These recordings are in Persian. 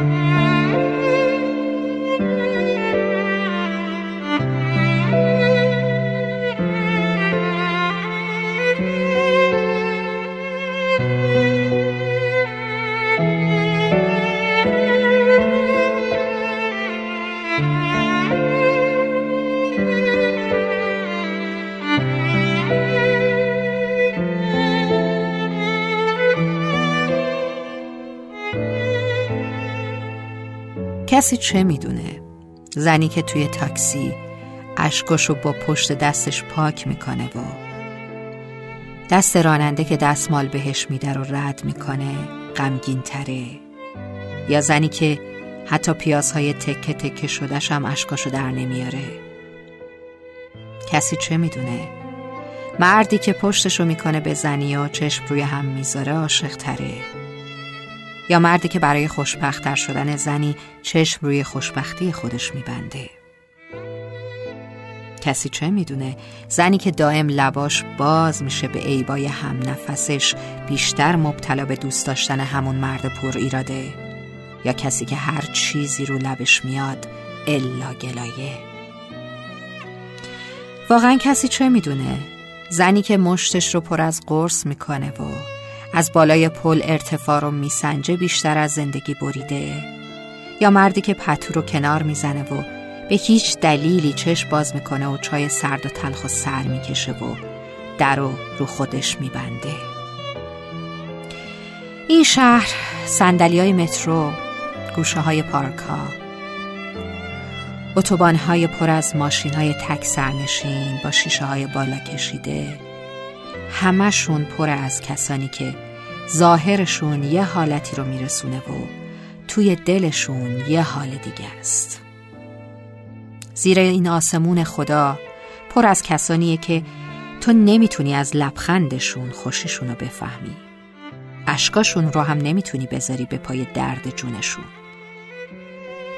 Música کسی چه می‌دونه؟ زنی که توی تاکسی اشکاشو با پشت دستش پاک می‌کنه و دست راننده که دستمال بهش میده رو رد می‌کنه غمگین تره یا زنی که حتی پیازهای تکه تکه شدهش هم اشکاشو در نمیاره. کسی چه می‌دونه؟ مردی که پشتشو می‌کنه به زنی و چشم روی هم می‌ذاره عاشق تره یا مردی که برای خوشبختتر شدن زنی چشم روی خوشبختی خودش میبنده. کسی چه می‌دونه؟ زنی که دائم لباش باز میشه به عیبای هم نفسش بیشتر مبتلا به دوست داشتن همون مرد پر ایراده. یا کسی که هر چیزی رو لبش میاد الا گلایه. واقعا کسی چه می‌دونه؟ زنی که مشتش رو پر از قرص می‌کنه و از بالای پل ارتفاع رو میسنجه بیشتر از زندگی بریده. یا مردی که پتو رو کنار می‌زنه و به هیچ دلیلی چشم باز می‌کنه و چای سرد و تلخ و سر می‌کشه و در رو رو خودش میبنده. این شهر سندلی های مترو گوشه های پارک ها اتوبان های پر از ماشین های تک سرنشین با شیشه های بالا کشیده. همشون پر از کسانی که ظاهرشون یه حالتی رو میرسونه و توی دلشون یه حال دیگه است. زیر این آسمون خدا پر از کسانیه که تو نمی‌تونی از لبخندشون خوشیشون رو بفهمی. اشکاشون رو هم نمی‌تونی بذاری به پای درد جونشون.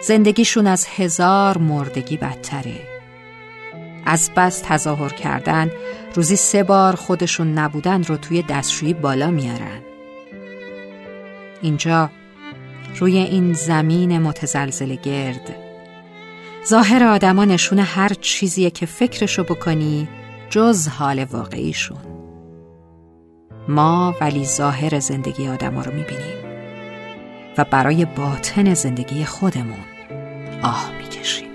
زندگیشون از هزار مردگی بدتره. از بس تظاهر کردن روزی سه بار خودشون نبودن رو توی دستشویی بالا میارن. اینجا روی این زمین متزلزل گرد. ظاهر آدما نشون هر چیزیه که فکرشو بکنی جز حال واقعیشون. ما ولی ظاهر زندگی آدما رو می‌بینیم و برای باطن زندگی خودمون آه می‌کشیم.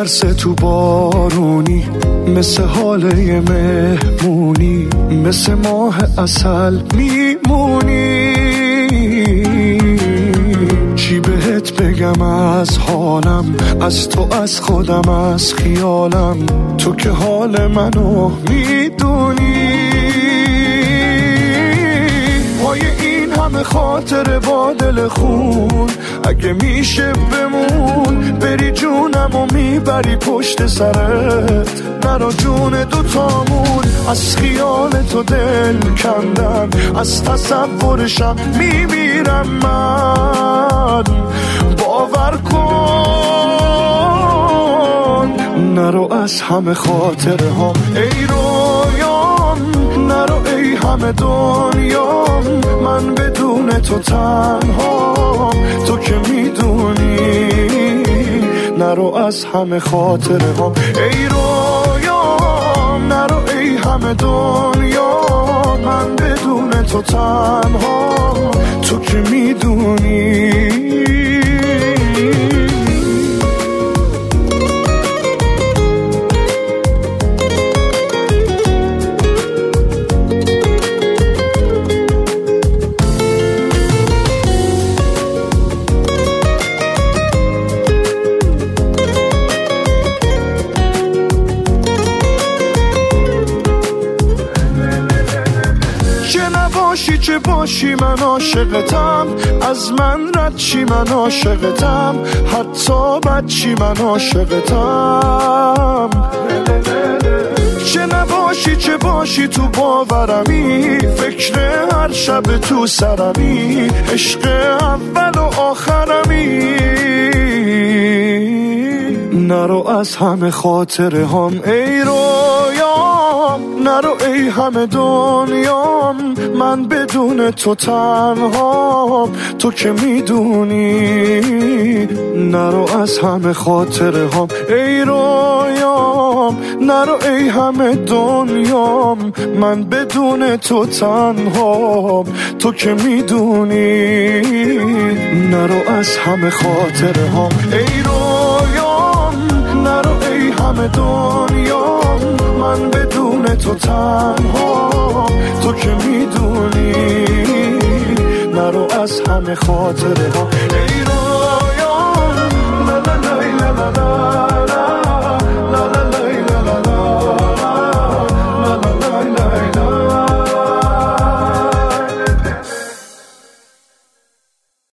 پرسه تو بارونی مثل حاله مهمونی مثل ماه اصل میمونی. چی بهت بگم از حالم از تو از خودم از خیالم؟ تو که حال منو می‌دونی. پای این همه خاطر با دل خون. اگه میشه بمون بری جونم و می‌بری پشت سرت. نرا جون دوتامون از خیال تو دل کندن. از تصورشم میمیرم من. باور کن. نرو از همه خاطره ها ای رویام نرو همه دنیا من بدون تو تنها. تو که می‌دونی نرو از همه خاطره ها ای رویام نرو ای همه دنیا من بدون تو تنها. تو که می‌دونی چه باشی من عاشقتم. از من رد چی من عاشقتم. حتی بد چی من عاشقتم. چه نباشی چه باشی تو باورمی. فکر هر شب تو سرمی. عشق اول و آخرمی. نرو از همه خاطره هم ای رویام نرو ای همه دنیام من بدون تو تنها تو که می‌دونی نرو از همه خاطره هم ای رویام نرو ای همه دنیام. من بدون تو تنها تو که می‌دونی نرو از همه خاطره هم ای رویام نرو ای همه دنیام. من بدون تو تنها تو که می‌دونی نرو از همه خاطره ها ای